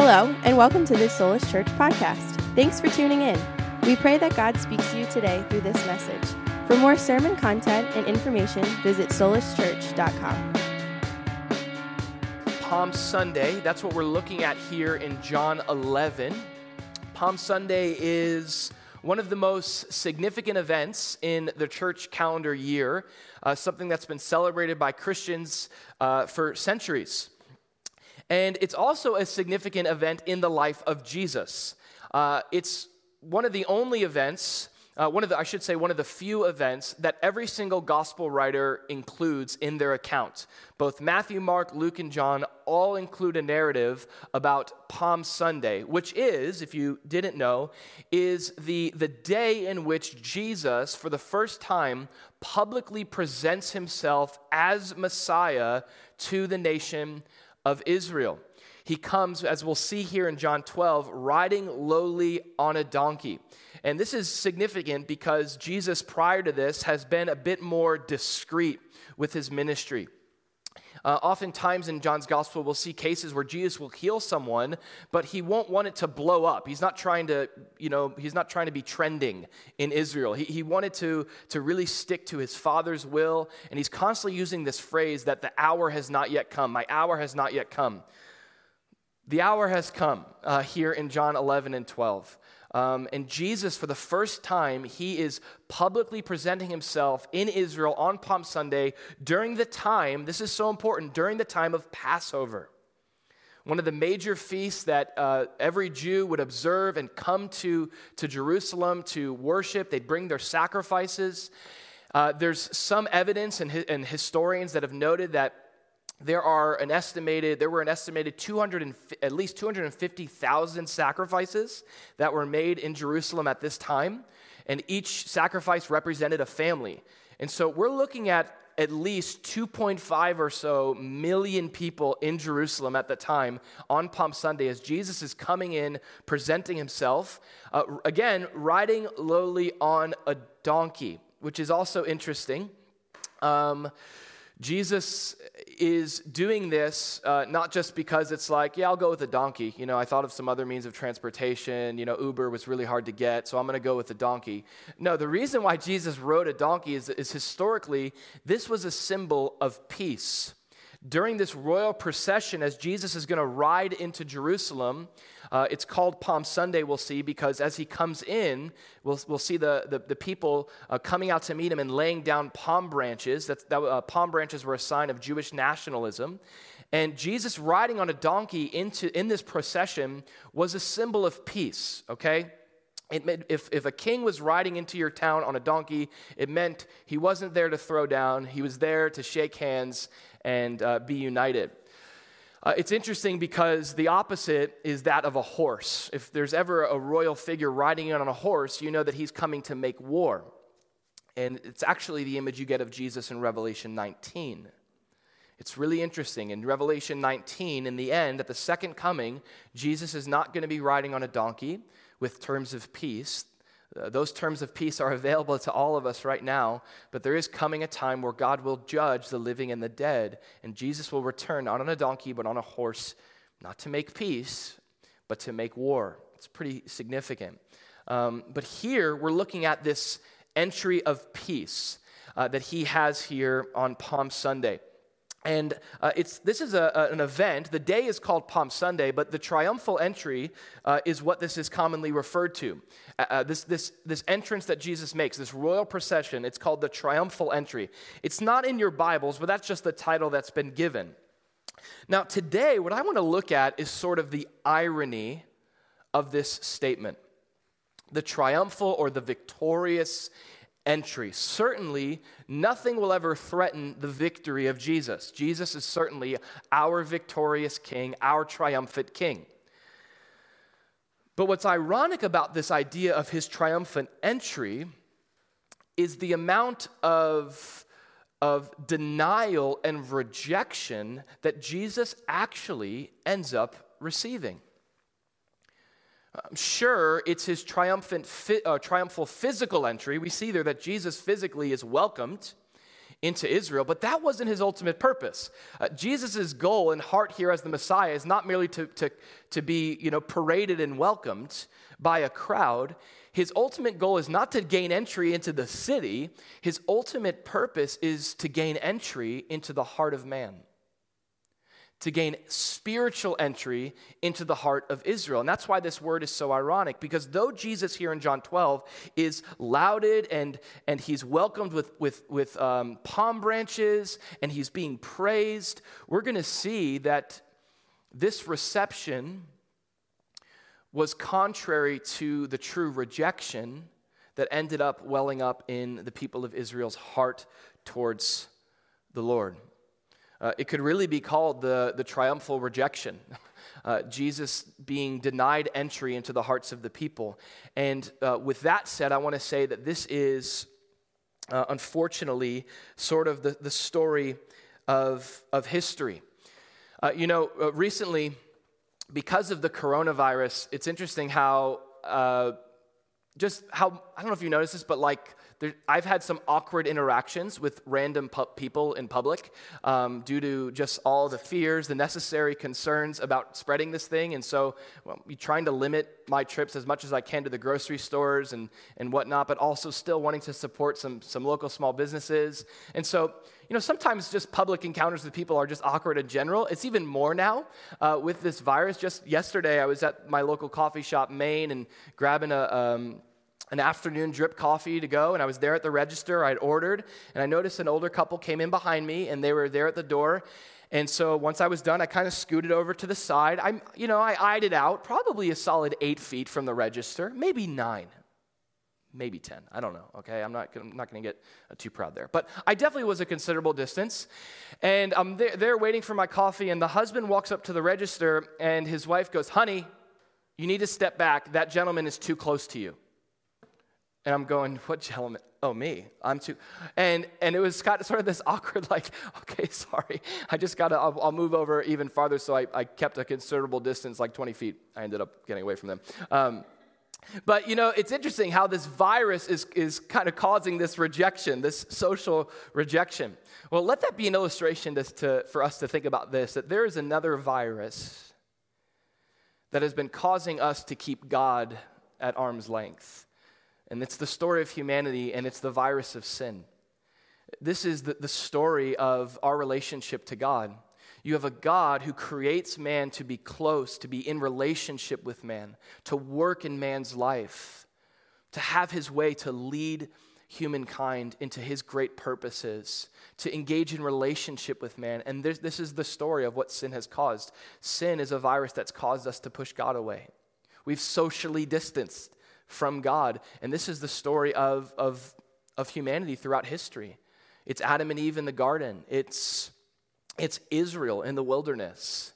Hello, and welcome to this Soulish Church podcast. Thanks for tuning in. We pray that God speaks to you today through this message. For more sermon content and information, visit soulischurch.com. Palm Sunday, that's what we're looking at here in John 11. Palm Sunday is one of the most significant events in the church calendar year, uh, something that's been celebrated by Christians uh, for centuries. And it's also a significant event in the life of Jesus. Uh, it's one of the only events, uh, one of the, I should say, one of the few events that every single gospel writer includes in their account. Both Matthew, Mark, Luke, and John all include a narrative about Palm Sunday, which is, if you didn't know, is the, the day in which Jesus, for the first time, publicly presents himself as Messiah to the nation of Israel. He comes, as we'll see here in John 12, riding lowly on a donkey. And this is significant because Jesus, prior to this, has been a bit more discreet with his ministry. Uh, oftentimes in John's gospel, we'll see cases where Jesus will heal someone, but he won't want it to blow up. He's not trying to, you know, he's not trying to be trending in Israel. He, he wanted to, to really stick to his father's will, and he's constantly using this phrase that the hour has not yet come. My hour has not yet come. The hour has come uh, here in John 11 and 12. Um, and Jesus, for the first time, he is publicly presenting himself in Israel on Palm Sunday during the time, this is so important, during the time of Passover. One of the major feasts that uh, every Jew would observe and come to, to Jerusalem to worship. They'd bring their sacrifices. Uh, there's some evidence and, and historians that have noted that there are an estimated there were an estimated 200 and, at least 250,000 sacrifices that were made in Jerusalem at this time and each sacrifice represented a family. And so we're looking at at least 2.5 or so million people in Jerusalem at the time on Palm Sunday as Jesus is coming in, presenting himself, uh, again, riding lowly on a donkey, which is also interesting. Um, Jesus is doing this uh, not just because it's like, yeah, I'll go with a donkey. You know, I thought of some other means of transportation. You know, Uber was really hard to get, so I'm going to go with a donkey. No, the reason why Jesus rode a donkey is, is historically, this was a symbol of peace. During this royal procession, as Jesus is going to ride into Jerusalem, uh, it's called Palm Sunday, we'll see, because as he comes in, we'll, we'll see the, the, the people uh, coming out to meet him and laying down palm branches. That's, that, uh, palm branches were a sign of Jewish nationalism. And Jesus riding on a donkey into, in this procession was a symbol of peace, okay? It if, if a king was riding into your town on a donkey, it meant he wasn't there to throw down, he was there to shake hands and uh, be united. Uh, it's interesting because the opposite is that of a horse. If there's ever a royal figure riding in on a horse, you know that he's coming to make war. And it's actually the image you get of Jesus in Revelation 19. It's really interesting. In Revelation 19, in the end, at the second coming, Jesus is not going to be riding on a donkey with terms of peace. Uh, those terms of peace are available to all of us right now, but there is coming a time where God will judge the living and the dead, and Jesus will return not on a donkey, but on a horse, not to make peace, but to make war. It's pretty significant. Um, but here we're looking at this entry of peace uh, that he has here on Palm Sunday. And uh, it's, this is a, a, an event. The day is called Palm Sunday, but the triumphal entry uh, is what this is commonly referred to. Uh, uh, this, this, this entrance that Jesus makes, this royal procession, it's called the triumphal entry. It's not in your Bibles, but that's just the title that's been given. Now, today, what I want to look at is sort of the irony of this statement the triumphal or the victorious entry. Certainly, nothing will ever threaten the victory of Jesus. Jesus is certainly our victorious king, our triumphant king. But what's ironic about this idea of his triumphant entry is the amount of, of denial and rejection that Jesus actually ends up receiving. I'm sure it's his triumphant, uh, triumphal physical entry. We see there that Jesus physically is welcomed into Israel, but that wasn't his ultimate purpose. Uh, Jesus' goal and heart here as the Messiah is not merely to, to, to be you know, paraded and welcomed by a crowd. His ultimate goal is not to gain entry into the city, his ultimate purpose is to gain entry into the heart of man to gain spiritual entry into the heart of Israel. And that's why this word is so ironic, because though Jesus here in John 12 is lauded and, and he's welcomed with, with, with um, palm branches and he's being praised, we're going to see that this reception was contrary to the true rejection that ended up welling up in the people of Israel's heart towards the Lord. Uh, it could really be called the, the triumphal rejection. Uh, Jesus being denied entry into the hearts of the people. And uh, with that said, I want to say that this is, uh, unfortunately, sort of the, the story of, of history. Uh, you know, uh, recently, because of the coronavirus, it's interesting how, just how, I don't know if you noticed this, but like there, I've had some awkward interactions with random pu- people in public um, due to just all the fears, the necessary concerns about spreading this thing. And so, well, I'm trying to limit my trips as much as I can to the grocery stores and, and whatnot, but also still wanting to support some, some local small businesses. And so, you know, sometimes just public encounters with people are just awkward in general. It's even more now uh, with this virus. Just yesterday, I was at my local coffee shop, Maine, and grabbing a, um, an afternoon drip coffee to go, and I was there at the register. I'd ordered, and I noticed an older couple came in behind me, and they were there at the door. And so once I was done, I kind of scooted over to the side. I, you know, I eyed it out, probably a solid eight feet from the register, maybe nine, maybe 10. I don't know, okay? I'm not, I'm not going to get uh, too proud there. But I definitely was a considerable distance. And I'm there, there waiting for my coffee, and the husband walks up to the register, and his wife goes, Honey, you need to step back. That gentleman is too close to you. And I'm going, what gentleman? Oh, me. I'm too. And, and it was of sort of this awkward, like, okay, sorry. I just got to, I'll, I'll, move over even farther. So I, I kept a considerable distance, like 20 feet. I ended up getting away from them. Um, but you know, it's interesting how this virus is, is kind of causing this rejection, this social rejection. Well, let that be an illustration to, to, for us to think about this that there is another virus that has been causing us to keep God at arm's length. And it's the story of humanity, and it's the virus of sin. This is the, the story of our relationship to God. You have a God who creates man to be close, to be in relationship with man, to work in man's life, to have his way to lead humankind into his great purposes, to engage in relationship with man. And this, this is the story of what sin has caused. Sin is a virus that's caused us to push God away. We've socially distanced from God. And this is the story of, of, of humanity throughout history. It's Adam and Eve in the garden, it's, it's Israel in the wilderness.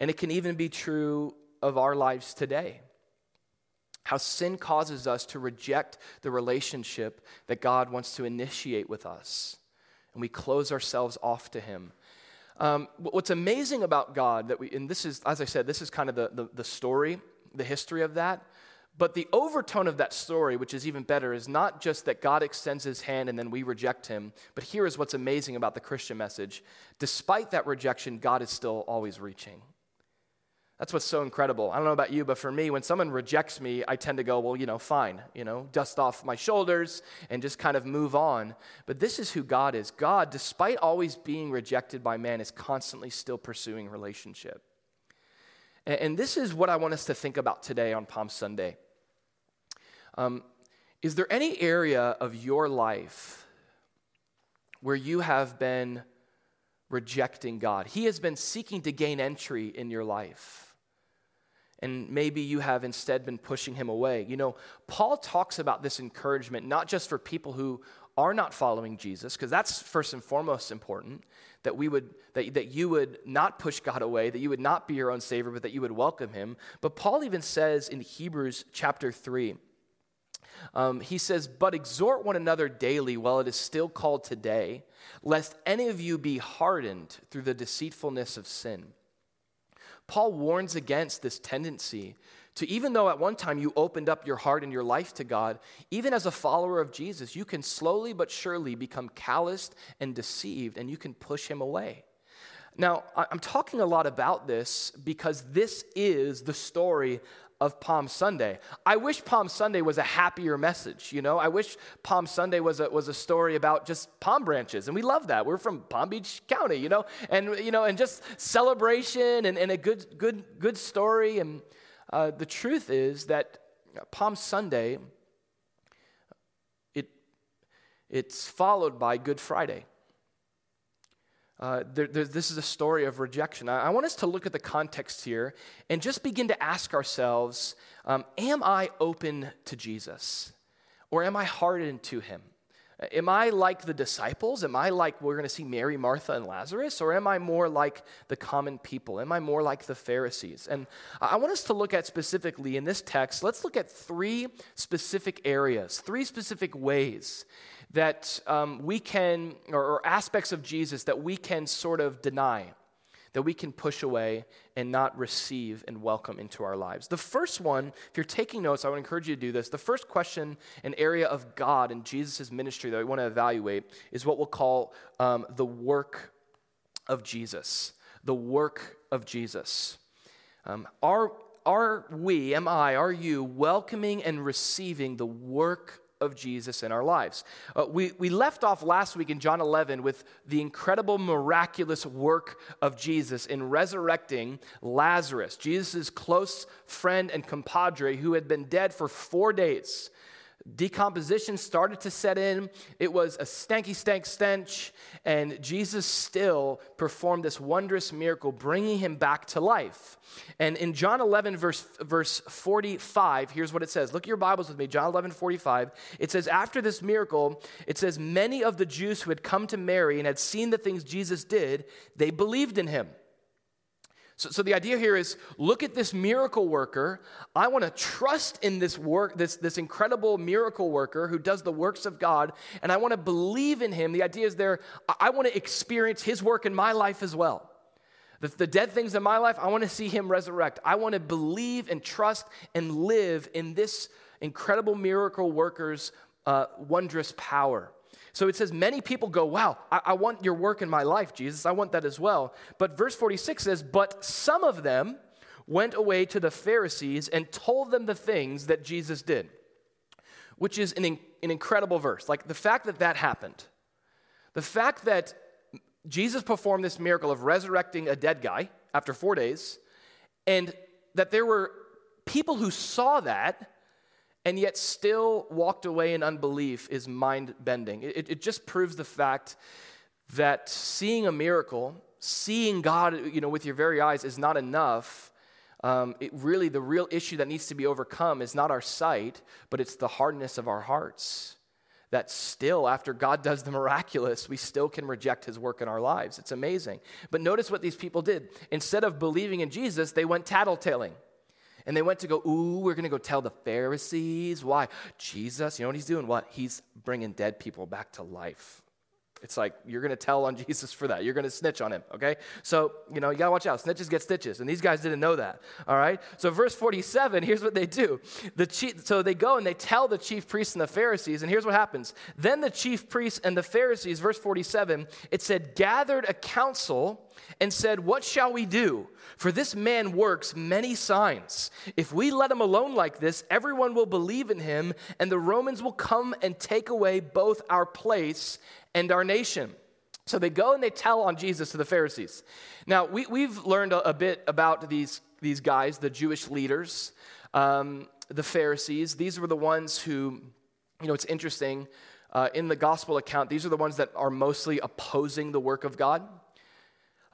And it can even be true of our lives today. How sin causes us to reject the relationship that God wants to initiate with us. And we close ourselves off to Him. Um, what's amazing about God, that we, and this is, as I said, this is kind of the, the, the story, the history of that. But the overtone of that story, which is even better, is not just that God extends his hand and then we reject him, but here is what's amazing about the Christian message. Despite that rejection, God is still always reaching. That's what's so incredible. I don't know about you, but for me, when someone rejects me, I tend to go, well, you know, fine, you know, dust off my shoulders and just kind of move on. But this is who God is. God, despite always being rejected by man, is constantly still pursuing relationship. And this is what I want us to think about today on Palm Sunday. Um, is there any area of your life where you have been rejecting God? He has been seeking to gain entry in your life. And maybe you have instead been pushing him away. You know, Paul talks about this encouragement not just for people who are not following Jesus, because that's first and foremost important, that we would that, that you would not push God away, that you would not be your own savior, but that you would welcome him. But Paul even says in Hebrews chapter 3, um, he says, But exhort one another daily while it is still called today, lest any of you be hardened through the deceitfulness of sin. Paul warns against this tendency to, even though at one time you opened up your heart and your life to God, even as a follower of Jesus, you can slowly but surely become calloused and deceived and you can push him away. Now, I'm talking a lot about this because this is the story of Palm Sunday. I wish Palm Sunday was a happier message, you know? I wish Palm Sunday was a, was a story about just palm branches, and we love that. We're from Palm Beach County, you know? And, you know, and just celebration and, and a good, good, good story. And uh, the truth is that Palm Sunday, it, it's followed by Good Friday. Uh, there, this is a story of rejection. I, I, want us to look at the context here and just begin to ask ourselves um, Am I open to Jesus? Or am I hardened to him? Am I like the disciples? Am I like we're going to see Mary, Martha, and Lazarus? Or am I more like the common people? Am I more like the Pharisees? And I want us to look at specifically in this text, let's look at three specific areas, three specific ways that um, we can, or, or aspects of Jesus that we can sort of deny, that we can push away and not receive and welcome into our lives. The first one, if you're taking notes, I would encourage you to do this. The first question, an area of God and Jesus' ministry that we want to evaluate is what we'll call um, the work of Jesus. The work of Jesus. Um, are, are we, am I, are you welcoming and receiving the work of Jesus in our lives. Uh, we, we left off last week in John 11 with the incredible, miraculous work of Jesus in resurrecting Lazarus, Jesus' close friend and compadre who had been dead for four days. Decomposition started to set in. It was a stanky, stank stench. And Jesus still performed this wondrous miracle, bringing him back to life. And in John 11, verse, verse 45, here's what it says. Look at your Bibles with me. John 11, 45. It says, After this miracle, it says, Many of the Jews who had come to Mary and had seen the things Jesus did, they believed in him. So, so the idea here is look at this miracle worker. I want to trust in this work, this, this incredible miracle worker who does the works of God, and I want to believe in him. The idea is there, I want to experience his work in my life as well. The, the dead things in my life, I want to see him resurrect. I want to believe and trust and live in this incredible miracle worker's uh, wondrous power. So it says, many people go, Wow, I, I want your work in my life, Jesus. I want that as well. But verse 46 says, But some of them went away to the Pharisees and told them the things that Jesus did, which is an, an incredible verse. Like the fact that that happened, the fact that Jesus performed this miracle of resurrecting a dead guy after four days, and that there were people who saw that and yet still walked away in unbelief is mind bending. It, it, just proves the fact that seeing a miracle, seeing God you know, with your very eyes is not enough. Um, it really, the real issue that needs to be overcome is not our sight, but it's the hardness of our hearts. That still, after God does the miraculous, we still can reject his work in our lives. It's amazing. But notice what these people did. Instead of believing in Jesus, they went tattletaling. And they went to go, ooh, we're going to go tell the Pharisees. Why? Jesus, you know what he's doing? What? He's bringing dead people back to life. It's like you're going to tell on Jesus for that. You're going to snitch on him, okay? So, you know, you got to watch out. Snitches get stitches. And these guys didn't know that, all right? So, verse 47, here's what they do. The chief, so they go and they tell the chief priests and the Pharisees, and here's what happens. Then the chief priests and the Pharisees, verse 47, it said, gathered a council and said, What shall we do? For this man works many signs. If we let him alone like this, everyone will believe in him, and the Romans will come and take away both our place and our nation. So they go and they tell on Jesus to the Pharisees. Now, we, we've learned a, a bit about these, these guys, the Jewish leaders, um, the Pharisees. These were the ones who, you know, it's interesting. Uh, in the gospel account, these are the ones that are mostly opposing the work of God.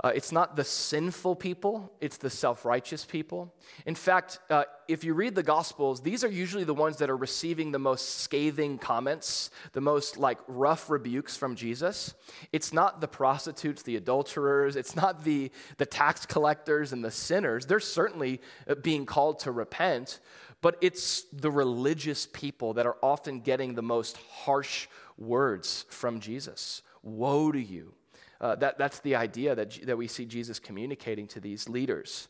Uh, it's not the sinful people, it's the self righteous people. In fact, uh, if you read the Gospels, these are usually the ones that are receiving the most scathing comments, the most like rough rebukes from Jesus. It's not the prostitutes, the adulterers, it's not the, the tax collectors and the sinners. They're certainly uh, being called to repent, but it's the religious people that are often getting the most harsh words from Jesus. Woe to you! Uh, that, that's the idea that, that we see Jesus communicating to these leaders.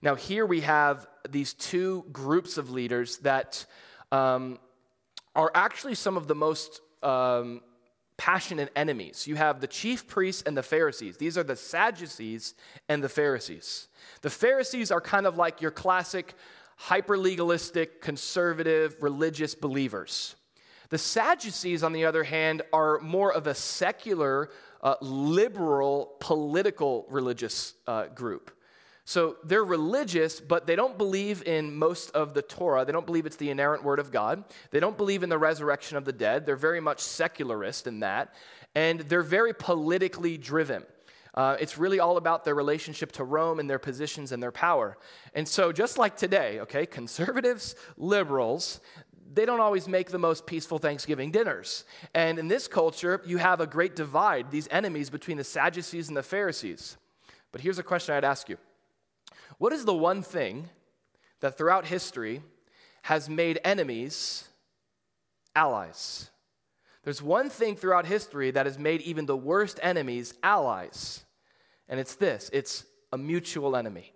Now, here we have these two groups of leaders that um, are actually some of the most um, passionate enemies. You have the chief priests and the Pharisees. These are the Sadducees and the Pharisees. The Pharisees are kind of like your classic hyper legalistic, conservative, religious believers. The Sadducees, on the other hand, are more of a secular, uh, liberal, political religious uh, group. So they're religious, but they don't believe in most of the Torah. They don't believe it's the inerrant word of God. They don't believe in the resurrection of the dead. They're very much secularist in that. And they're very politically driven. Uh, it's really all about their relationship to Rome and their positions and their power. And so, just like today, okay, conservatives, liberals, they don't always make the most peaceful Thanksgiving dinners. And in this culture, you have a great divide, these enemies between the Sadducees and the Pharisees. But here's a question I'd ask you what is the one thing that throughout history has made enemies allies? There's one thing throughout history that has made even the worst enemies allies, and it's this it's a mutual enemy.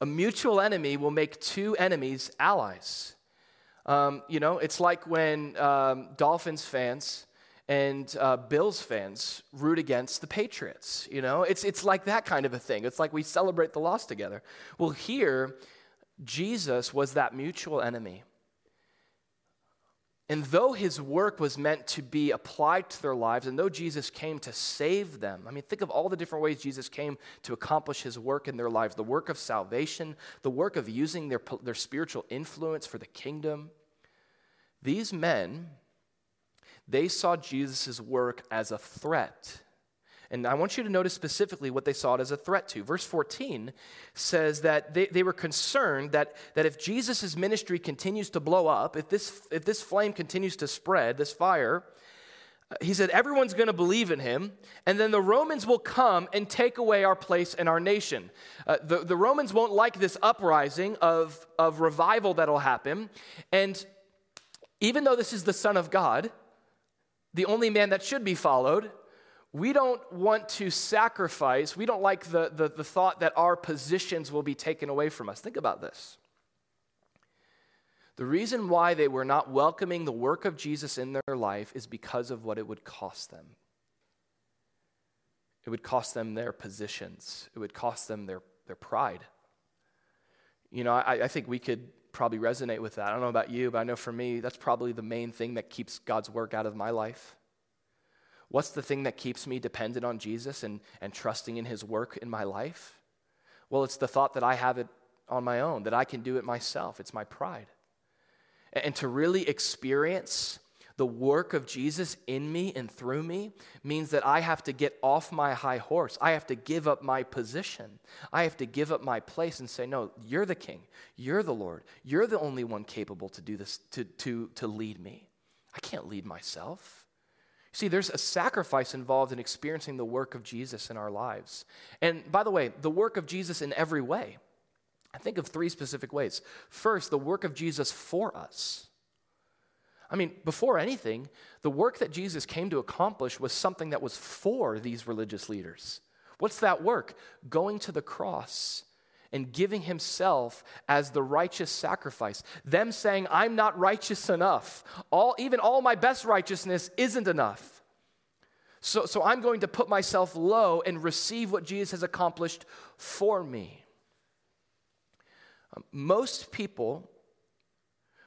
A mutual enemy will make two enemies allies. Um, you know, it's like when um, Dolphins fans and uh, Bills fans root against the Patriots. You know, it's, it's like that kind of a thing. It's like we celebrate the loss together. Well, here, Jesus was that mutual enemy. And though his work was meant to be applied to their lives, and though Jesus came to save them, I mean, think of all the different ways Jesus came to accomplish his work in their lives the work of salvation, the work of using their, their spiritual influence for the kingdom. These men, they saw Jesus' work as a threat. And I want you to notice specifically what they saw it as a threat to. Verse 14 says that they, they were concerned that, that if Jesus' ministry continues to blow up, if this, if this flame continues to spread, this fire, he said, everyone's going to believe in him, and then the Romans will come and take away our place in our nation. Uh, the, the Romans won't like this uprising of, of revival that'll happen. And even though this is the Son of God, the only man that should be followed, we don't want to sacrifice, we don't like the, the, the, thought that our positions will be taken away from us. Think about this. The reason why they were not welcoming the work of Jesus in their life is because of what it would cost them. It would cost them their positions, it would cost them their, their pride. You know, I, I think we could probably resonate with that. I don't know about you, but I know for me, that's probably the main thing that keeps God's work out of my life. What's the thing that keeps me dependent on Jesus and, and trusting in his work in my life? Well, it's the thought that I have it on my own, that I can do it myself. It's my pride. And, and to really experience the work of Jesus in me and through me means that I have to get off my high horse. I have to give up my position. I have to give up my place and say, No, you're the king. You're the Lord. You're the only one capable to do this, to, to, to lead me. I can't lead myself. See, there's a sacrifice involved in experiencing the work of Jesus in our lives. And by the way, the work of Jesus in every way. I think of three specific ways. First, the work of Jesus for us. I mean, before anything, the work that Jesus came to accomplish was something that was for these religious leaders. What's that work? Going to the cross and giving himself as the righteous sacrifice. Them saying, I'm not righteous enough. All, even all my best righteousness isn't enough. So, so I'm going to put myself low and receive what Jesus has accomplished for me. Um, most people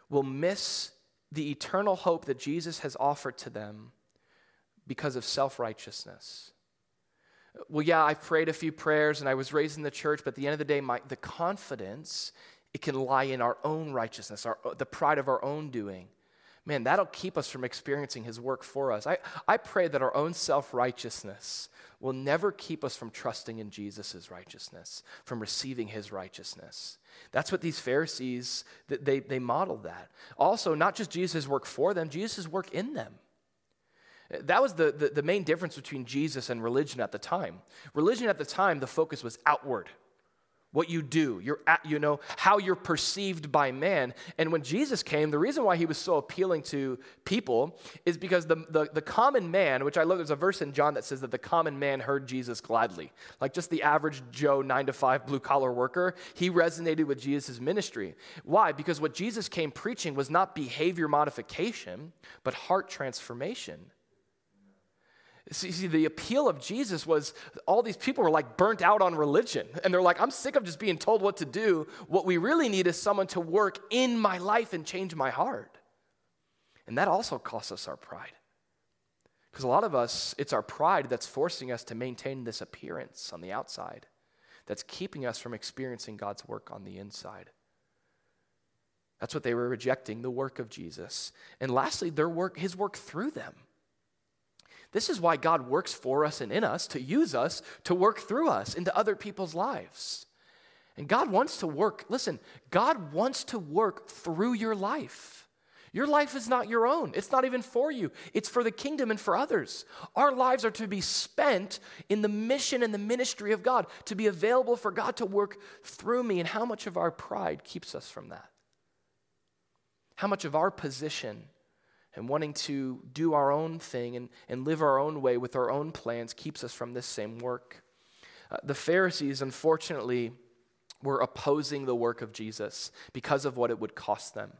will miss the eternal hope that Jesus has offered to them because of self righteousness. Well, yeah, I prayed a few prayers and I was raised in the church, but at the end of the day, my, the confidence, it can lie in our own righteousness, our, the pride of our own doing. Man, that'll keep us from experiencing his work for us. I, I pray that our own self righteousness will never keep us from trusting in Jesus' righteousness, from receiving his righteousness. That's what these Pharisees, they, they modeled that. Also, not just Jesus' work for them, Jesus' work in them. That was the, the, the, main difference between Jesus and religion at the time. Religion at the time, the focus was outward. what you do, your, you know, how you're perceived by man. And when Jesus came, the reason why he was so appealing to people is because the, the, the, common man, which I love, there's a verse in John that says that the common man heard Jesus gladly. Like just the average Joe, nine to five, blue collar worker, he resonated with Jesus' ministry. Why? Because what Jesus came preaching was not behavior modification, but heart transformation. See, see, the appeal of Jesus was all these people were like burnt out on religion. And they're like, I'm sick of just being told what to do. What we really need is someone to work in my life and change my heart. And that also costs us our pride. Because a lot of us, it's our pride that's forcing us to maintain this appearance on the outside, that's keeping us from experiencing God's work on the inside. That's what they were rejecting, the work of Jesus. And lastly, their work, his work through them. This is why God works for us and in us to use us to work through us into other people's lives. And God wants to work, listen, God wants to work through your life. Your life is not your own. It's not even for you. It's for the kingdom and for others. Our lives are to be spent in the mission and the ministry of God, to be available for God to work through me. And how much of our pride keeps us from that? How much of our position and wanting to do our own thing and, and live our own way with our own plans keeps us from this same work. Uh, the Pharisees, unfortunately, were opposing the work of Jesus because of what it would cost them.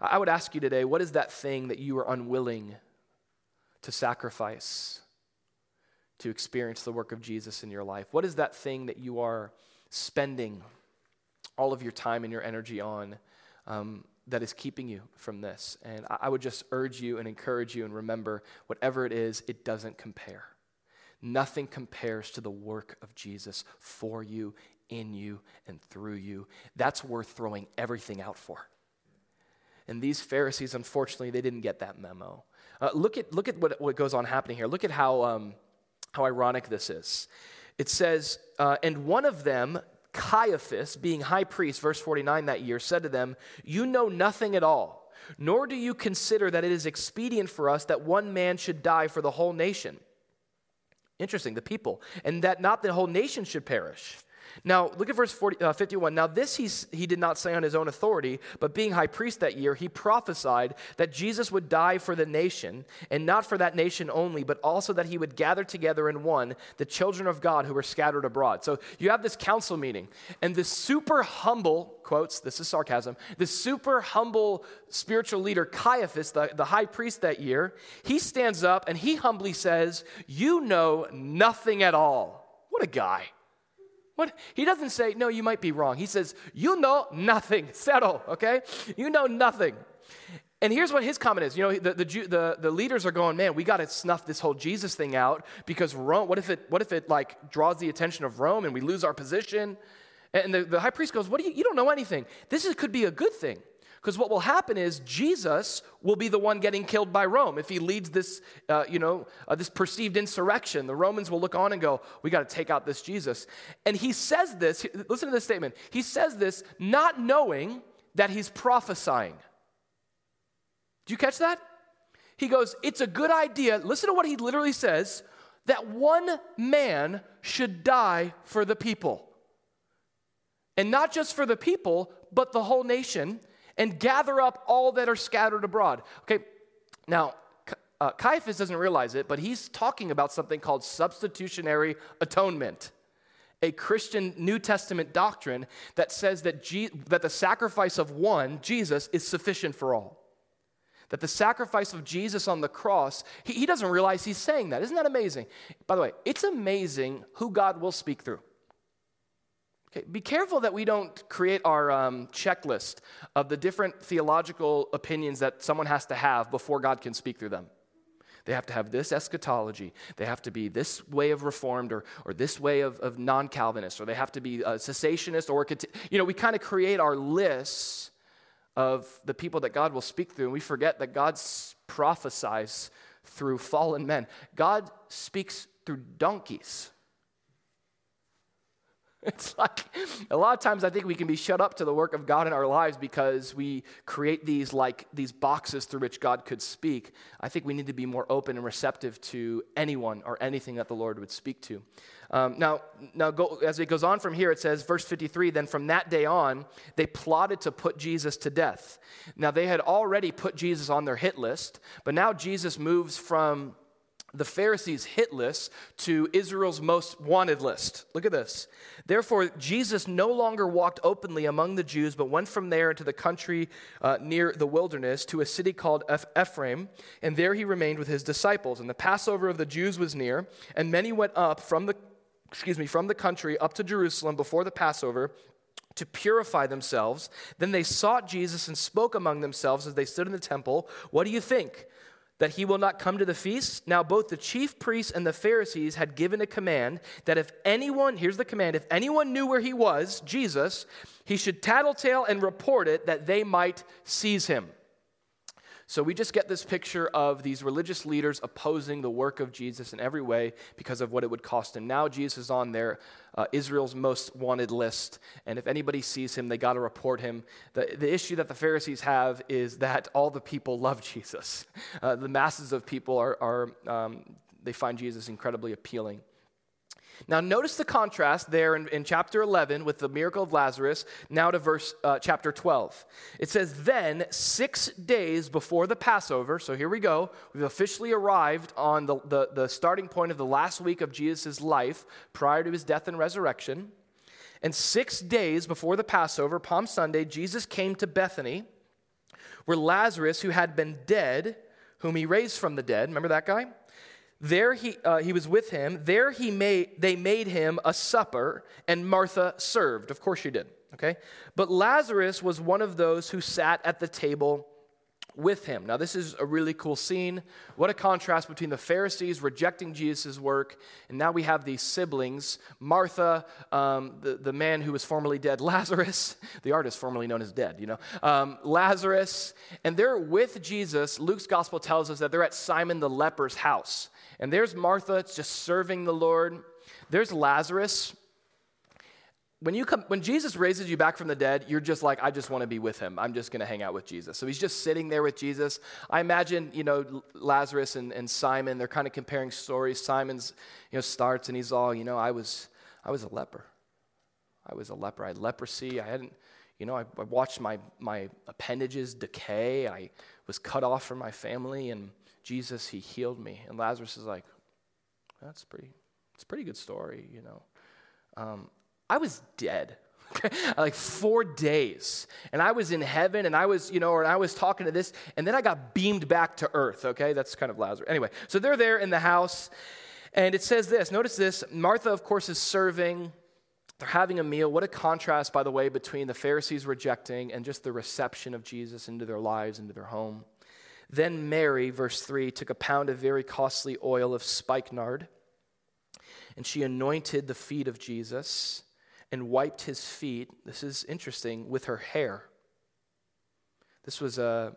I would ask you today what is that thing that you are unwilling to sacrifice to experience the work of Jesus in your life? What is that thing that you are spending all of your time and your energy on um, that is keeping you from this. And I would just urge you and encourage you and remember whatever it is, it doesn't compare. Nothing compares to the work of Jesus for you, in you, and through you. That's worth throwing everything out for. And these Pharisees, unfortunately, they didn't get that memo. Uh, look at, look at what, what goes on happening here. Look at how, um, how ironic this is. It says, uh, and one of them, Caiaphas, being high priest, verse 49 that year, said to them, You know nothing at all, nor do you consider that it is expedient for us that one man should die for the whole nation. Interesting, the people, and that not the whole nation should perish. Now, look at verse 40, uh, 51. Now, this he, he did not say on his own authority, but being high priest that year, he prophesied that Jesus would die for the nation, and not for that nation only, but also that he would gather together in one the children of God who were scattered abroad. So you have this council meeting, and the super humble, quotes, this is sarcasm, the super humble spiritual leader, Caiaphas, the, the high priest that year, he stands up and he humbly says, You know nothing at all. What a guy. What? He doesn't say, no, you might be wrong. He says, you know nothing. Settle, okay? You know nothing. And here's what his comment is. You know, the, the, the, the leaders are going, man, we got to snuff this whole Jesus thing out because Rome, what if it, what if it like draws the attention of Rome and we lose our position? And the, the high priest goes, what do you, you don't know anything. This is, could be a good thing. Because what will happen is Jesus will be the one getting killed by Rome if he leads this, uh, you know, uh, this perceived insurrection. The Romans will look on and go, "We got to take out this Jesus." And he says this. Listen to this statement. He says this not knowing that he's prophesying. Do you catch that? He goes, "It's a good idea." Listen to what he literally says: that one man should die for the people, and not just for the people, but the whole nation and gather up all that are scattered abroad. Okay, now, uh, Caiaphas doesn't realize it, but he's talking about something called substitutionary atonement, a Christian New Testament doctrine that says that, Je- that the sacrifice of one, Jesus, is sufficient for all. That the sacrifice of Jesus on the cross, he, he doesn't realize he's saying that. Isn't that amazing? By the way, it's amazing who God will speak through. Be careful that we don't create our um, checklist of the different theological opinions that someone has to have before God can speak through them. They have to have this eschatology. They have to be this way of reformed or, or this way of, of non Calvinist, or they have to be a cessationist, or, you know, we kind of create our lists of the people that God will speak through, and we forget that God prophesies through fallen men. God speaks through donkeys. It's like a lot of times I think we can be shut up to the work of God in our lives because we create these like these boxes through which God could speak. I think we need to be more open and receptive to anyone or anything that the Lord would speak to. Um, now, now go, as it goes on from here, it says, verse 53 then from that day on, they plotted to put Jesus to death. Now, they had already put Jesus on their hit list, but now Jesus moves from the Pharisees' hit list to Israel's most wanted list. Look at this. Therefore, Jesus no longer walked openly among the Jews, but went from there into the country uh, near the wilderness to a city called Ephraim, and there he remained with his disciples. And the Passover of the Jews was near, and many went up from the excuse me, from the country up to Jerusalem before the Passover to purify themselves. Then they sought Jesus and spoke among themselves as they stood in the temple. What do you think? That he will not come to the feast? Now, both the chief priests and the Pharisees had given a command that if anyone, here's the command, if anyone knew where he was, Jesus, he should tattletale and report it that they might seize him. So we just get this picture of these religious leaders opposing the work of Jesus in every way because of what it would cost him. Now Jesus is on there, uh, Israel's most wanted list, and if anybody sees him, they got to report him. The, the issue that the Pharisees have is that all the people love Jesus. Uh, the masses of people are, are um, they find Jesus incredibly appealing. Now, notice the contrast there in, in, chapter 11 with the miracle of Lazarus, now to verse uh, chapter 12. It says, Then, six days before the Passover, so here we go, we've officially arrived on the, the, the starting point of the last week of Jesus' life prior to his death and resurrection. And six days before the Passover, Palm Sunday, Jesus came to Bethany, where Lazarus, who had been dead, whom he raised from the dead, remember that guy? There he, uh, he was with him. There he made, they made him a supper, and Martha served. Of course she did, okay? But Lazarus was one of those who sat at the table with him. Now, this is a really cool scene. What a contrast between the Pharisees rejecting Jesus' work, and now we have these siblings Martha, um, the, the man who was formerly dead, Lazarus, the artist formerly known as dead, you know, um, Lazarus, and they're with Jesus. Luke's gospel tells us that they're at Simon the leper's house. And there's Martha, just serving the Lord. There's Lazarus. When, you come, when Jesus raises you back from the dead, you're just like, I just want to be with him. I'm just going to hang out with Jesus. So he's just sitting there with Jesus. I imagine, you know, Lazarus and, and Simon, they're kind of comparing stories. Simon's, you know, starts and he's all, you know, I was, I was a leper. I was a leper. I had leprosy. I hadn't, you know, I, I watched my, my appendages decay. I was cut off from my family and Jesus, he healed me. And Lazarus is like, that's pretty, it's a pretty good story, you know. Um, I was dead. like four days. And I was in heaven and I was, you know, or I was talking to this, and then I got beamed back to earth, okay? That's kind of Lazarus. Anyway, so they're there in the house, and it says this notice this Martha, of course, is serving. They're having a meal. What a contrast, by the way, between the Pharisees rejecting and just the reception of Jesus into their lives, into their home. Then Mary, verse 3, took a pound of very costly oil of spikenard, and she anointed the feet of Jesus and wiped his feet. This is interesting, with her hair. This was a,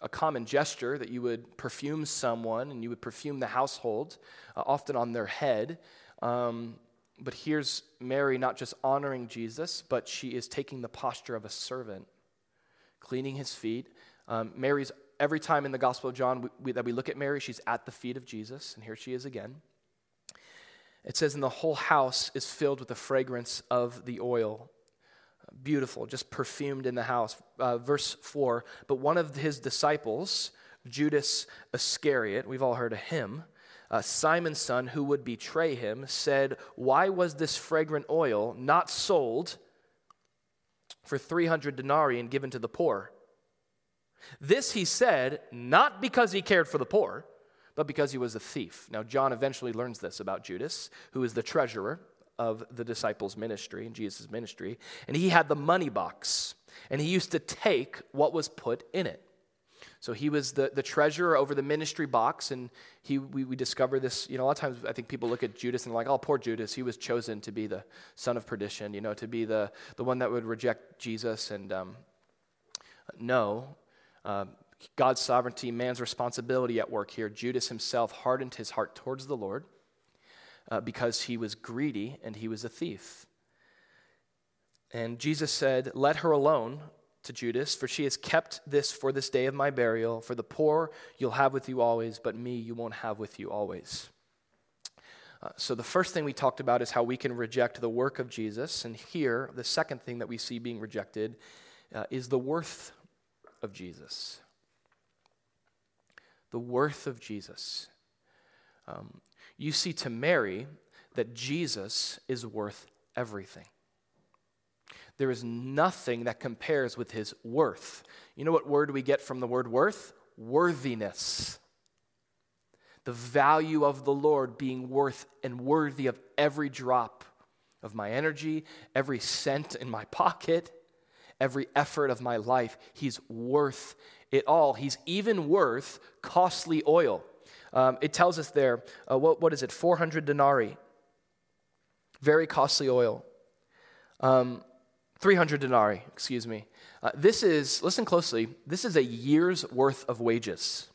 a common gesture that you would perfume someone and you would perfume the household, uh, often on their head. Um, but here's Mary not just honoring Jesus, but she is taking the posture of a servant, cleaning his feet. Um, Mary's every time in the Gospel of John we, we, that we look at Mary, she's at the feet of Jesus, and here she is again. It says, and the whole house is filled with the fragrance of the oil. Beautiful, just perfumed in the house. Uh, verse 4 But one of his disciples, Judas Iscariot, we've all heard of him, uh, Simon's son, who would betray him, said, Why was this fragrant oil not sold for 300 denarii and given to the poor? This he said not because he cared for the poor, but because he was a thief. Now, John eventually learns this about Judas, who is the treasurer of the disciples' ministry and Jesus' ministry. And he had the money box, and he used to take what was put in it. So he was the, the treasurer over the ministry box, and he, we, we discover this. You know, a lot of times I think people look at Judas and they're like, oh, poor Judas. He was chosen to be the son of perdition, you know, to be the, the one that would reject Jesus. And um, no, uh, God's sovereignty, man's responsibility at work here. Judas himself hardened his heart towards the Lord uh, because he was greedy and he was a thief. And Jesus said, Let her alone to Judas, for she has kept this for this day of my burial. For the poor you'll have with you always, but me you won't have with you always. Uh, so, the first thing we talked about is how we can reject the work of Jesus. And here, the second thing that we see being rejected uh, is the worth of Jesus. The worth of Jesus. Um, you see to Mary that Jesus is worth everything. There is nothing that compares with his worth. You know what word we get from the word worth? Worthiness. The value of the Lord being worth and worthy of every drop of my energy, every cent in my pocket, every effort of my life. He's worth it all. He's even worth costly oil. Um, it tells us there, uh, what, what is it, 400 denarii. Very costly oil. Um, 300 denarii, excuse me. Uh, this is, listen closely, this is a year's worth of wages.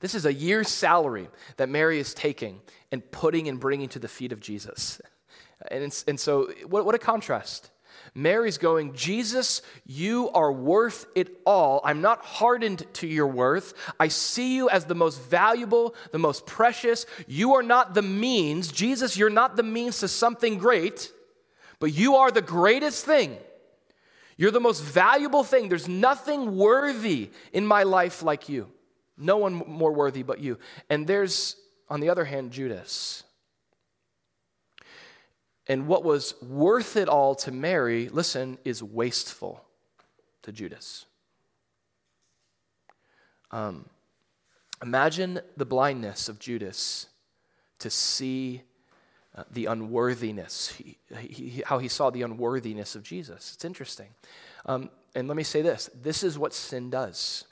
This is a year's salary that Mary is taking and putting and bringing to the feet of Jesus. And, and so, what, what a contrast. Mary's going, Jesus, you are worth it all. I'm not hardened to your worth. I see you as the most valuable, the most precious. You are not the means. Jesus, you're not the means to something great but you are the greatest thing. You're the most valuable thing. There's nothing worthy in my life like you. No one more worthy but you. And there's, on the other hand, Judas. And what was worth it all to Mary, listen, is wasteful to Judas. Um, imagine the blindness of Judas to see uh, the unworthiness, he, he, how he saw the unworthiness of Jesus. It's interesting. Um, and let me say this this is what sin does.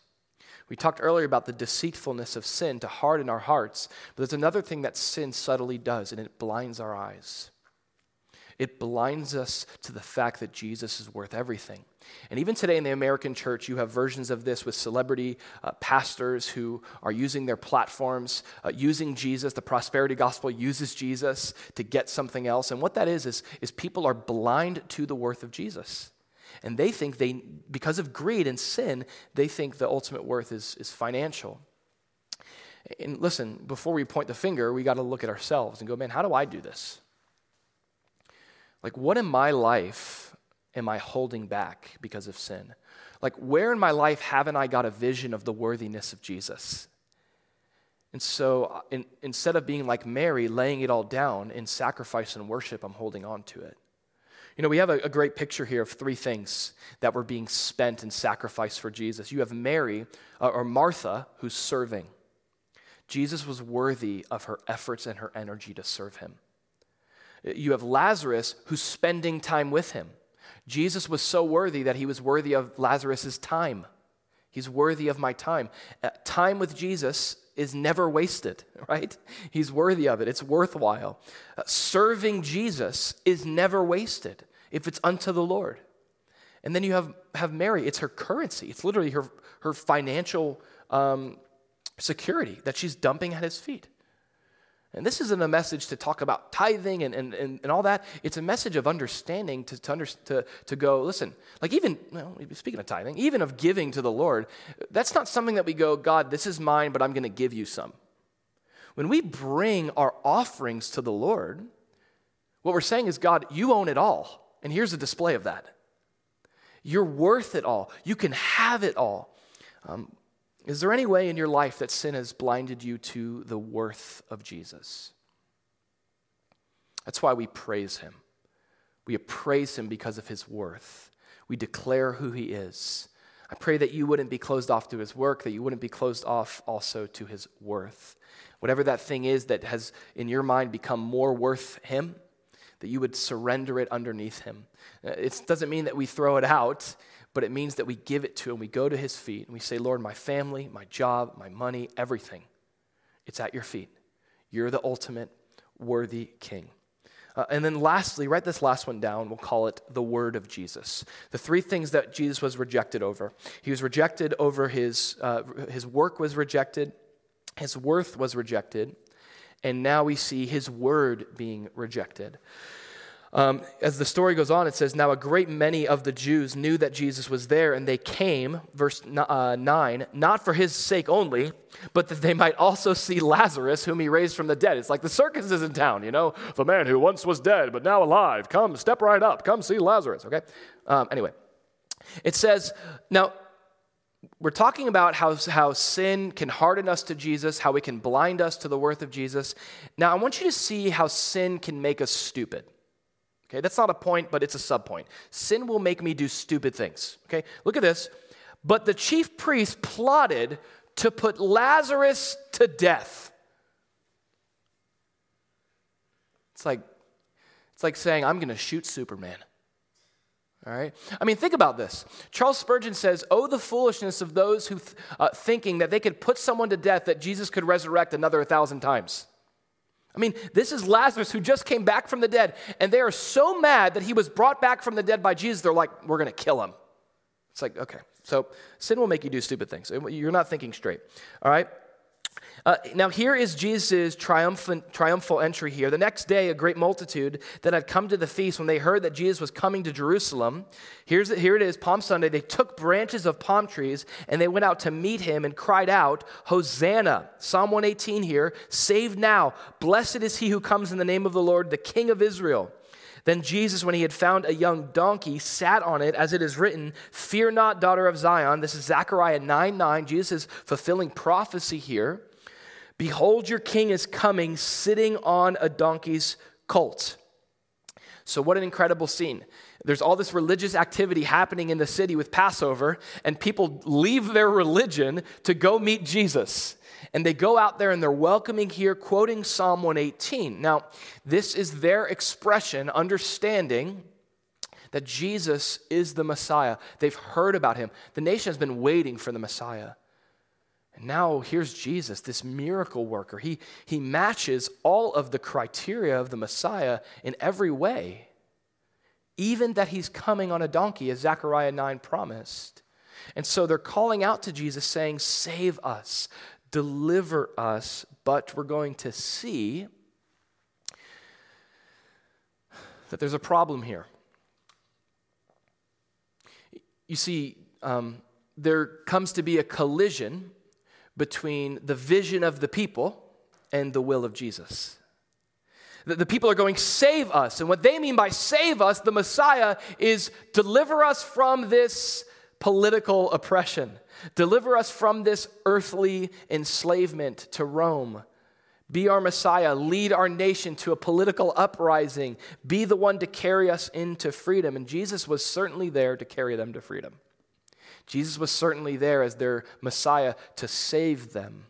We talked earlier about the deceitfulness of sin to harden our hearts, but there's another thing that sin subtly does, and it blinds our eyes. It blinds us to the fact that Jesus is worth everything. And even today in the American church, you have versions of this with celebrity uh, pastors who are using their platforms, uh, using Jesus. The prosperity gospel uses Jesus to get something else. And what that is, is, is people are blind to the worth of Jesus. And they think they, because of greed and sin, they think the ultimate worth is, is financial. And listen, before we point the finger, we got to look at ourselves and go, man, how do I do this? Like, what in my life am I holding back because of sin? Like, where in my life haven't I got a vision of the worthiness of Jesus? And so, uh, in, instead of being like Mary, laying it all down in sacrifice and worship, I'm holding on to it. You know, we have a, a, great picture here of three things that were being spent in sacrifice for Jesus. You have Mary, uh, or Martha, who's serving. Jesus was worthy of her efforts and her energy to serve him. You have Lazarus, who's spending time with him. Jesus was so worthy that he was worthy of Lazarus' time. He's worthy of my time. Uh, time with Jesus is never wasted, right? He's worthy of it. It's worthwhile. Uh, serving Jesus is never wasted if it's unto the Lord. And then you have, have Mary. It's her currency. It's literally her, her financial um, security that she's dumping at his feet. And this isn't a message to talk about tithing and, and, and, and all that. It's a message of understanding to, to, under, to, to go, listen, like even, well, speaking of tithing, even of giving to the Lord, that's not something that we go, God, this is mine, but I'm going to give you some. When we bring our offerings to the Lord, what we're saying is, God, you own it all. And here's a display of that. You're worth it all. You can have it all. Um, is there any way in your life that sin has blinded you to the worth of Jesus? That's why we praise him. We praise him because of his worth. We declare who he is. I pray that you wouldn't be closed off to his work, that you wouldn't be closed off also to his worth. Whatever that thing is that has in your mind become more worth him, that you would surrender it underneath him. Uh, it doesn't mean that we throw it out but it means that we give it to Him. We go to His feet and we say, Lord, my family, my job, my money, everything, it's at your feet. You're the ultimate worthy King. Uh, and then lastly, write this last one down. We'll call it the word of Jesus. The three things that Jesus was rejected over. He was rejected over his, uh, his work was rejected, his worth was rejected, and now we see his word being rejected. Um, as the story goes on, it says, Now a great many of the Jews knew that Jesus was there, and they came, verse uh, 9, not for his sake only, but that they might also see Lazarus, whom he raised from the dead. It's like the circus is in town, you know? The man who once was dead, but now alive. Come, step right up. Come see Lazarus, okay? Um, anyway, it says, Now, we're talking about how, how sin can harden us to Jesus, how it can blind us to the worth of Jesus. Now, I want you to see how sin can make us stupid. Okay, that's not a point, but it's a subpoint. Sin will make me do stupid things. Okay, look at this. But the chief priest plotted to put Lazarus to death. It's like, it's like saying, I'm going to shoot Superman. All right? I mean, think about this. Charles Spurgeon says, Oh, the foolishness of those who th- uh, thinking that they could put someone to death that Jesus could resurrect another a thousand times. I mean, this is Lazarus who just came back from the dead, and they are so mad that he was brought back from the dead by Jesus, they're like, we're going to kill him. It's like, okay. So sin will make you do stupid things. You're not thinking straight. All right? Uh, now, here is Jesus' triumphant, triumphal entry here. The next day, a great multitude that had come to the feast, when they heard that Jesus was coming to Jerusalem, here's, here it is, Palm Sunday, they took branches of palm trees and they went out to meet him and cried out, Hosanna! Psalm 118 here, save now. Blessed is he who comes in the name of the Lord, the King of Israel. Then Jesus, when he had found a young donkey, sat on it, as it is written, Fear not, daughter of Zion. This is Zechariah 9 9. Jesus is fulfilling prophecy here. Behold, your king is coming, sitting on a donkey's colt. So, what an incredible scene. There's all this religious activity happening in the city with Passover, and people leave their religion to go meet Jesus. And they go out there and they're welcoming here, quoting Psalm 118. Now, this is their expression, understanding that Jesus is the Messiah. They've heard about him. The nation has been waiting for the Messiah. And now here's Jesus, this miracle worker. He, he matches all of the criteria of the Messiah in every way, even that he's coming on a donkey, as Zechariah 9 promised. And so they're calling out to Jesus, saying, Save us, deliver us. But we're going to see that there's a problem here. You see, um, there comes to be a collision between the vision of the people and the will of Jesus. The, people are going, save us. And what they mean by save us, the Messiah, is deliver us from this political oppression, deliver us from this earthly enslavement to Rome. Be our Messiah, lead our nation to a political uprising, be the one to carry us into freedom. And Jesus was certainly there to carry them to freedom. Jesus was certainly there as their Messiah to save them,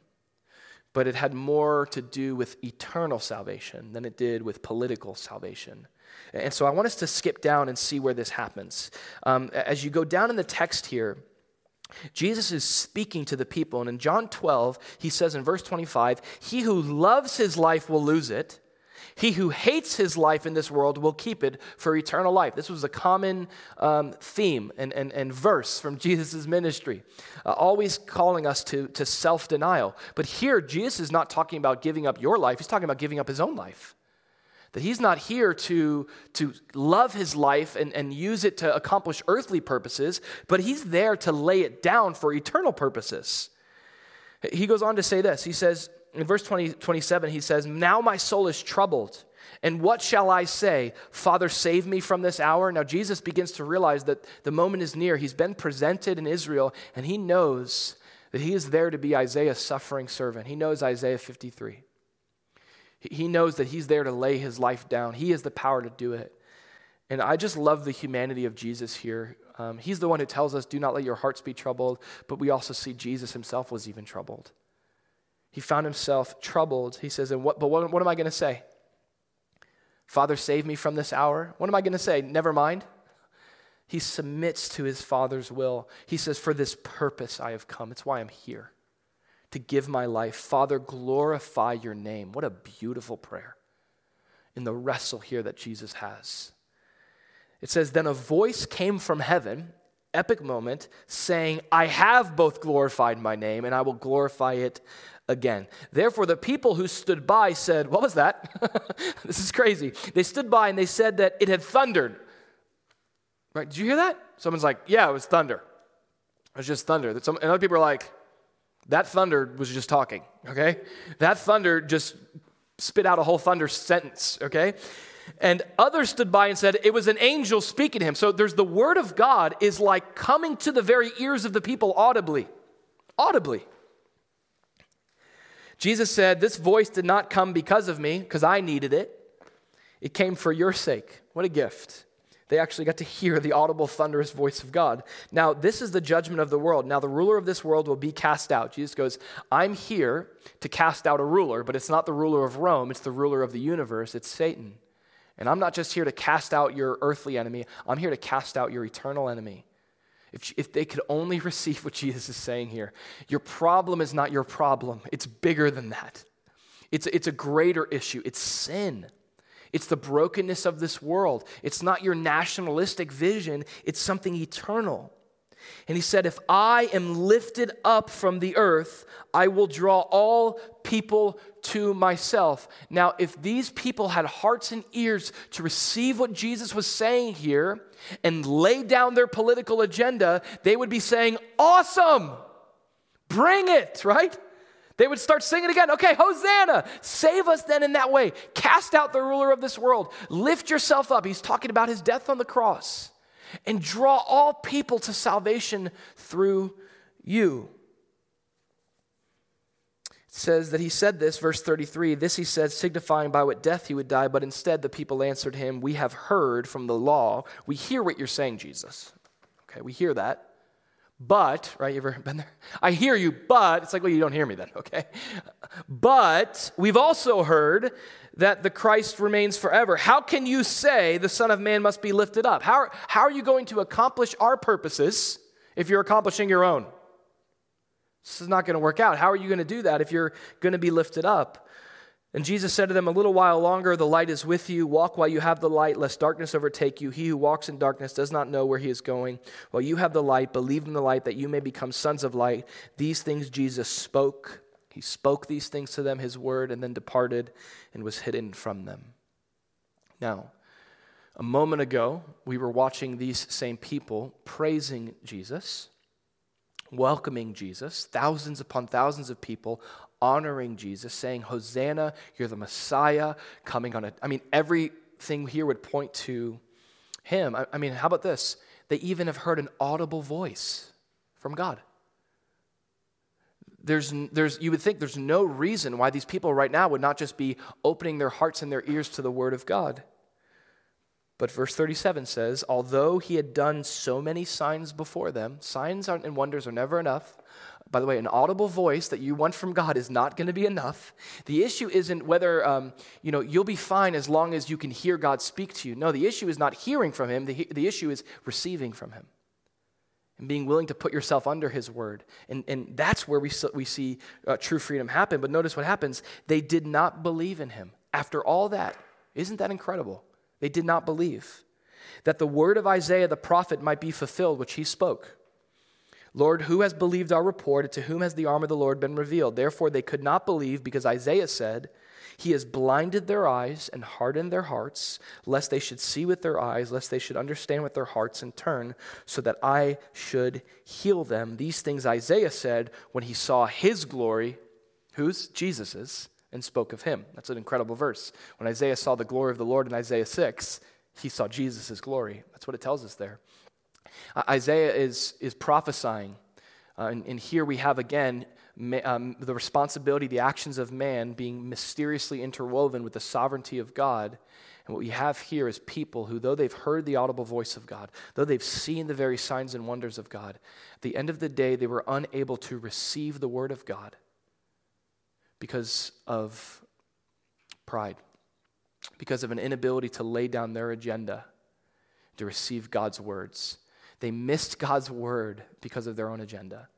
but it had more to do with eternal salvation than it did with political salvation. And so I want us to skip down and see where this happens. Um, as you go down in the text here, Jesus is speaking to the people, and in John 12, he says in verse 25, He who loves his life will lose it he who hates his life in this world will keep it for eternal life. This was a common um, theme and, and, and verse from Jesus' ministry, uh, always calling us to, to self denial. But here, Jesus is not talking about giving up your life, he's talking about giving up his own life. That he's not here to, to love his life and, and use it to accomplish earthly purposes, but he's there to lay it down for eternal purposes. He goes on to say this He says, in verse 20, 27, he says, Now my soul is troubled. And what shall I say? Father, save me from this hour. Now, Jesus begins to realize that the moment is near. He's been presented in Israel, and he knows that he is there to be Isaiah's suffering servant. He knows Isaiah 53. He knows that he's there to lay his life down. He has the power to do it. And I just love the humanity of Jesus here. Um, he's the one who tells us, Do not let your hearts be troubled. But we also see Jesus himself was even troubled. He found himself troubled. He says, and what, But what, what am I going to say? Father, save me from this hour. What am I going to say? Never mind. He submits to his Father's will. He says, For this purpose I have come. It's why I'm here, to give my life. Father, glorify your name. What a beautiful prayer in the wrestle here that Jesus has. It says, Then a voice came from heaven epic moment, saying, I have both glorified my name and I will glorify it again. Therefore, the people who stood by said, What was that? this is crazy. They stood by and they said that it had thundered. Right? Did you hear that? Someone's like, Yeah, it was thunder. It was just thunder. and other people are like, That thunder was just talking, okay? That thunder just spit out a whole thunder sentence, okay? And others stood by and said it was an angel speaking to him. So there's the word of God is like coming to the very ears of the people audibly. Audibly. Jesus said, This voice did not come because of me, because I needed it. It came for your sake. What a gift. They actually got to hear the audible, thunderous voice of God. Now, this is the judgment of the world. Now, the ruler of this world will be cast out. Jesus goes, I'm here to cast out a ruler, but it's not the ruler of Rome, it's the ruler of the universe, it's Satan. And I'm not just here to cast out your earthly enemy, I'm here to cast out your eternal enemy. If, if they could only receive what Jesus is saying here, your problem is not your problem, it's bigger than that. It's, it's a greater issue, it's sin. It's the brokenness of this world. It's not your nationalistic vision, it's something eternal. And he said, If I am lifted up from the earth, I will draw all people to myself. Now, if these people had hearts and ears to receive what Jesus was saying here and lay down their political agenda, they would be saying, Awesome! Bring it, right? They would start singing again. Okay, Hosanna, save us then in that way. Cast out the ruler of this world. Lift yourself up. He's talking about his death on the cross and draw all people to salvation through you. It says that he said this, verse 33 this he said, signifying by what death he would die, but instead the people answered him, We have heard from the law. We hear what you're saying, Jesus. Okay, we hear that. But, right, you ever been there? I hear you, but, it's like, well, you don't hear me then, okay? But we've also heard that the Christ remains forever. How can you say the Son of Man must be lifted up? How, how are you going to accomplish our purposes if you're accomplishing your own? This is not going to work out. How are you going to do that if you're going to be lifted up? And Jesus said to them, A little while longer, the light is with you. Walk while you have the light, lest darkness overtake you. He who walks in darkness does not know where he is going. While you have the light, believe in the light that you may become sons of light. These things Jesus spoke. He spoke these things to them, his word, and then departed and was hidden from them. Now, a moment ago, we were watching these same people praising Jesus, welcoming Jesus, thousands upon thousands of people honoring Jesus, saying, Hosanna, you're the Messiah coming on a. I mean, everything here would point to him. I, I mean, how about this? They even have heard an audible voice from God. There's, there's, you would think there's no reason why these people right now would not just be opening their hearts and their ears to the Word of God. But verse 37 says, Although he had done so many signs before them, signs and wonders are never enough. By the way, an audible voice that you want from God is not going to be enough. The issue isn't whether um, you know you'll be fine as long as you can hear God speak to you. No, the issue is not hearing from Him. The, the issue is receiving from Him and being willing to put yourself under His word. And, and that's where we, we see uh, true freedom happen. But notice what happens. They did not believe in Him. After all that, isn't that incredible? They did not believe that the word of Isaiah the prophet might be fulfilled, which he spoke. Lord, who has believed our report, to whom has the arm of the Lord been revealed? Therefore, they could not believe because Isaiah said, He has blinded their eyes and hardened their hearts, lest they should see with their eyes, lest they should understand with their hearts and turn, so that I should heal them. These things Isaiah said when he saw his glory, whose? Jesus's, and spoke of him. That's an incredible verse. When Isaiah saw the glory of the Lord in Isaiah 6, he saw Jesus' glory. That's what it tells us there. Uh, Isaiah is, is prophesying. Uh, and, and, here we have again um, the responsibility, the actions of man being mysteriously interwoven with the sovereignty of God. And what we have here is people who, though they've heard the audible voice of God, though they've seen the very signs and wonders of God, at the end of the day, they were unable to receive the word of God because of pride, because of an inability to lay down their agenda to receive God's words. They missed God's word because of their own agenda,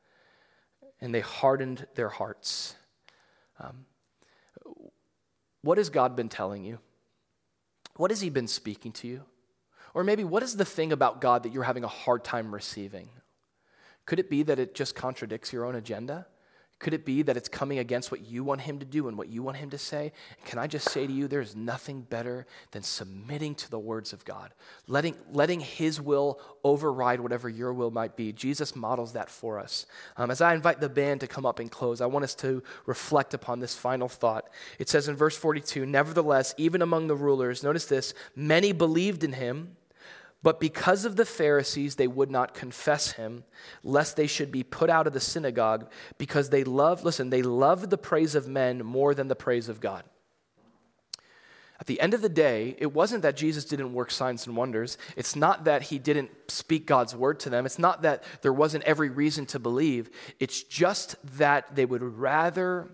and they hardened their hearts. Um, what has God been telling you? What has He been speaking to you? Or maybe, what is the thing about God that you're having a hard time receiving? Could it be that it just contradicts your own agenda? Could it be that it's coming against what you want him to do and what you want him to say? can I just say to you, there's nothing better than submitting to the words of God, letting, letting his will override whatever your will might be. Jesus models that for us. Um, as I invite the band to come up and close, I want us to reflect upon this final thought. It says in verse 42 Nevertheless, even among the rulers, notice this, many believed in him. But because of the Pharisees, they would not confess him, lest they should be put out of the synagogue, because they loved, listen, they loved the praise of men more than the praise of God. At the end of the day, it wasn't that Jesus didn't work signs and wonders. It's not that he didn't speak God's word to them. It's not that there wasn't every reason to believe. It's just that they would rather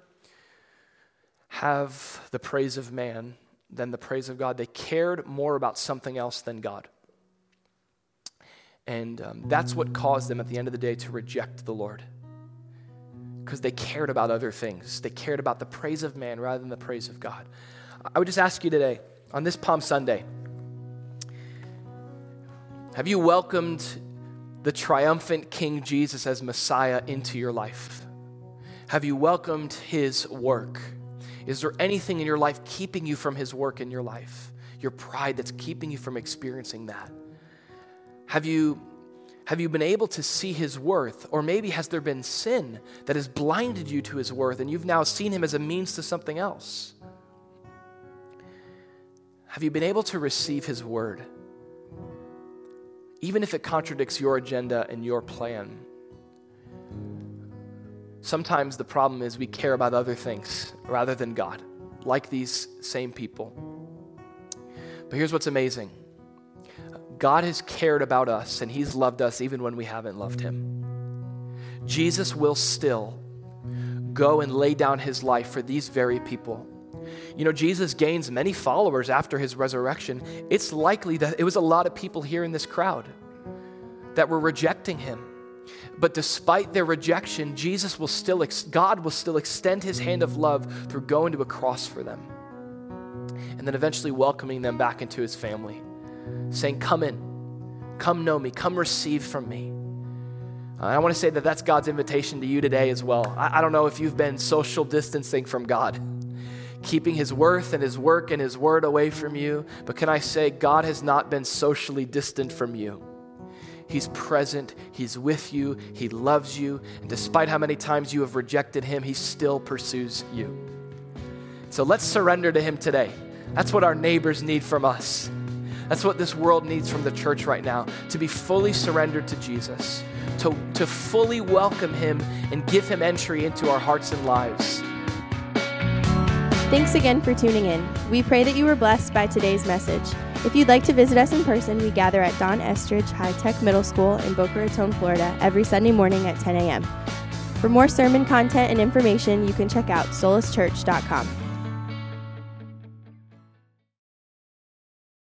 have the praise of man than the praise of God. They cared more about something else than God. And um, that's what caused them at the end of the day to reject the Lord. Because they cared about other things. They cared about the praise of man rather than the praise of God. I would just ask you today, on this Palm Sunday, have you welcomed the triumphant King Jesus as Messiah into your life? Have you welcomed his work? Is there anything in your life keeping you from his work in your life? Your pride that's keeping you from experiencing that? Have you, have you been able to see his worth? Or maybe has there been sin that has blinded you to his worth and you've now seen him as a means to something else? Have you been able to receive his word? Even if it contradicts your agenda and your plan. Sometimes the problem is we care about other things rather than God, like these same people. But here's what's amazing God has cared about us and He's loved us even when we haven't loved Him. Jesus will still go and lay down His life for these very people. You know, Jesus gains many followers after His resurrection. It's likely that it was a lot of people here in this crowd that were rejecting Him. But despite their rejection, Jesus will still, God will still extend his hand of love through going to a cross for them. And then eventually welcoming them back into his family saying, Come in, come know me, come receive from me. Uh, I want to say that that's God's invitation to you today as well. I, I don't know if you've been social distancing from God, keeping His worth and His work and His word away from you, but can I say, God has not been socially distant from you. He's present, He's with you, He loves you, and despite how many times you have rejected Him, He still pursues you. So let's surrender to Him today. That's what our neighbors need from us. That's what this world needs from the church right now to be fully surrendered to Jesus, to, to fully welcome Him and give Him entry into our hearts and lives. Thanks again for tuning in. We pray that you were blessed by today's message. If you'd like to visit us in person, we gather at Don Estridge High Tech Middle School in Boca Raton, Florida, every Sunday morning at 10 a.m. For more sermon content and information, you can check out solaschurch.com.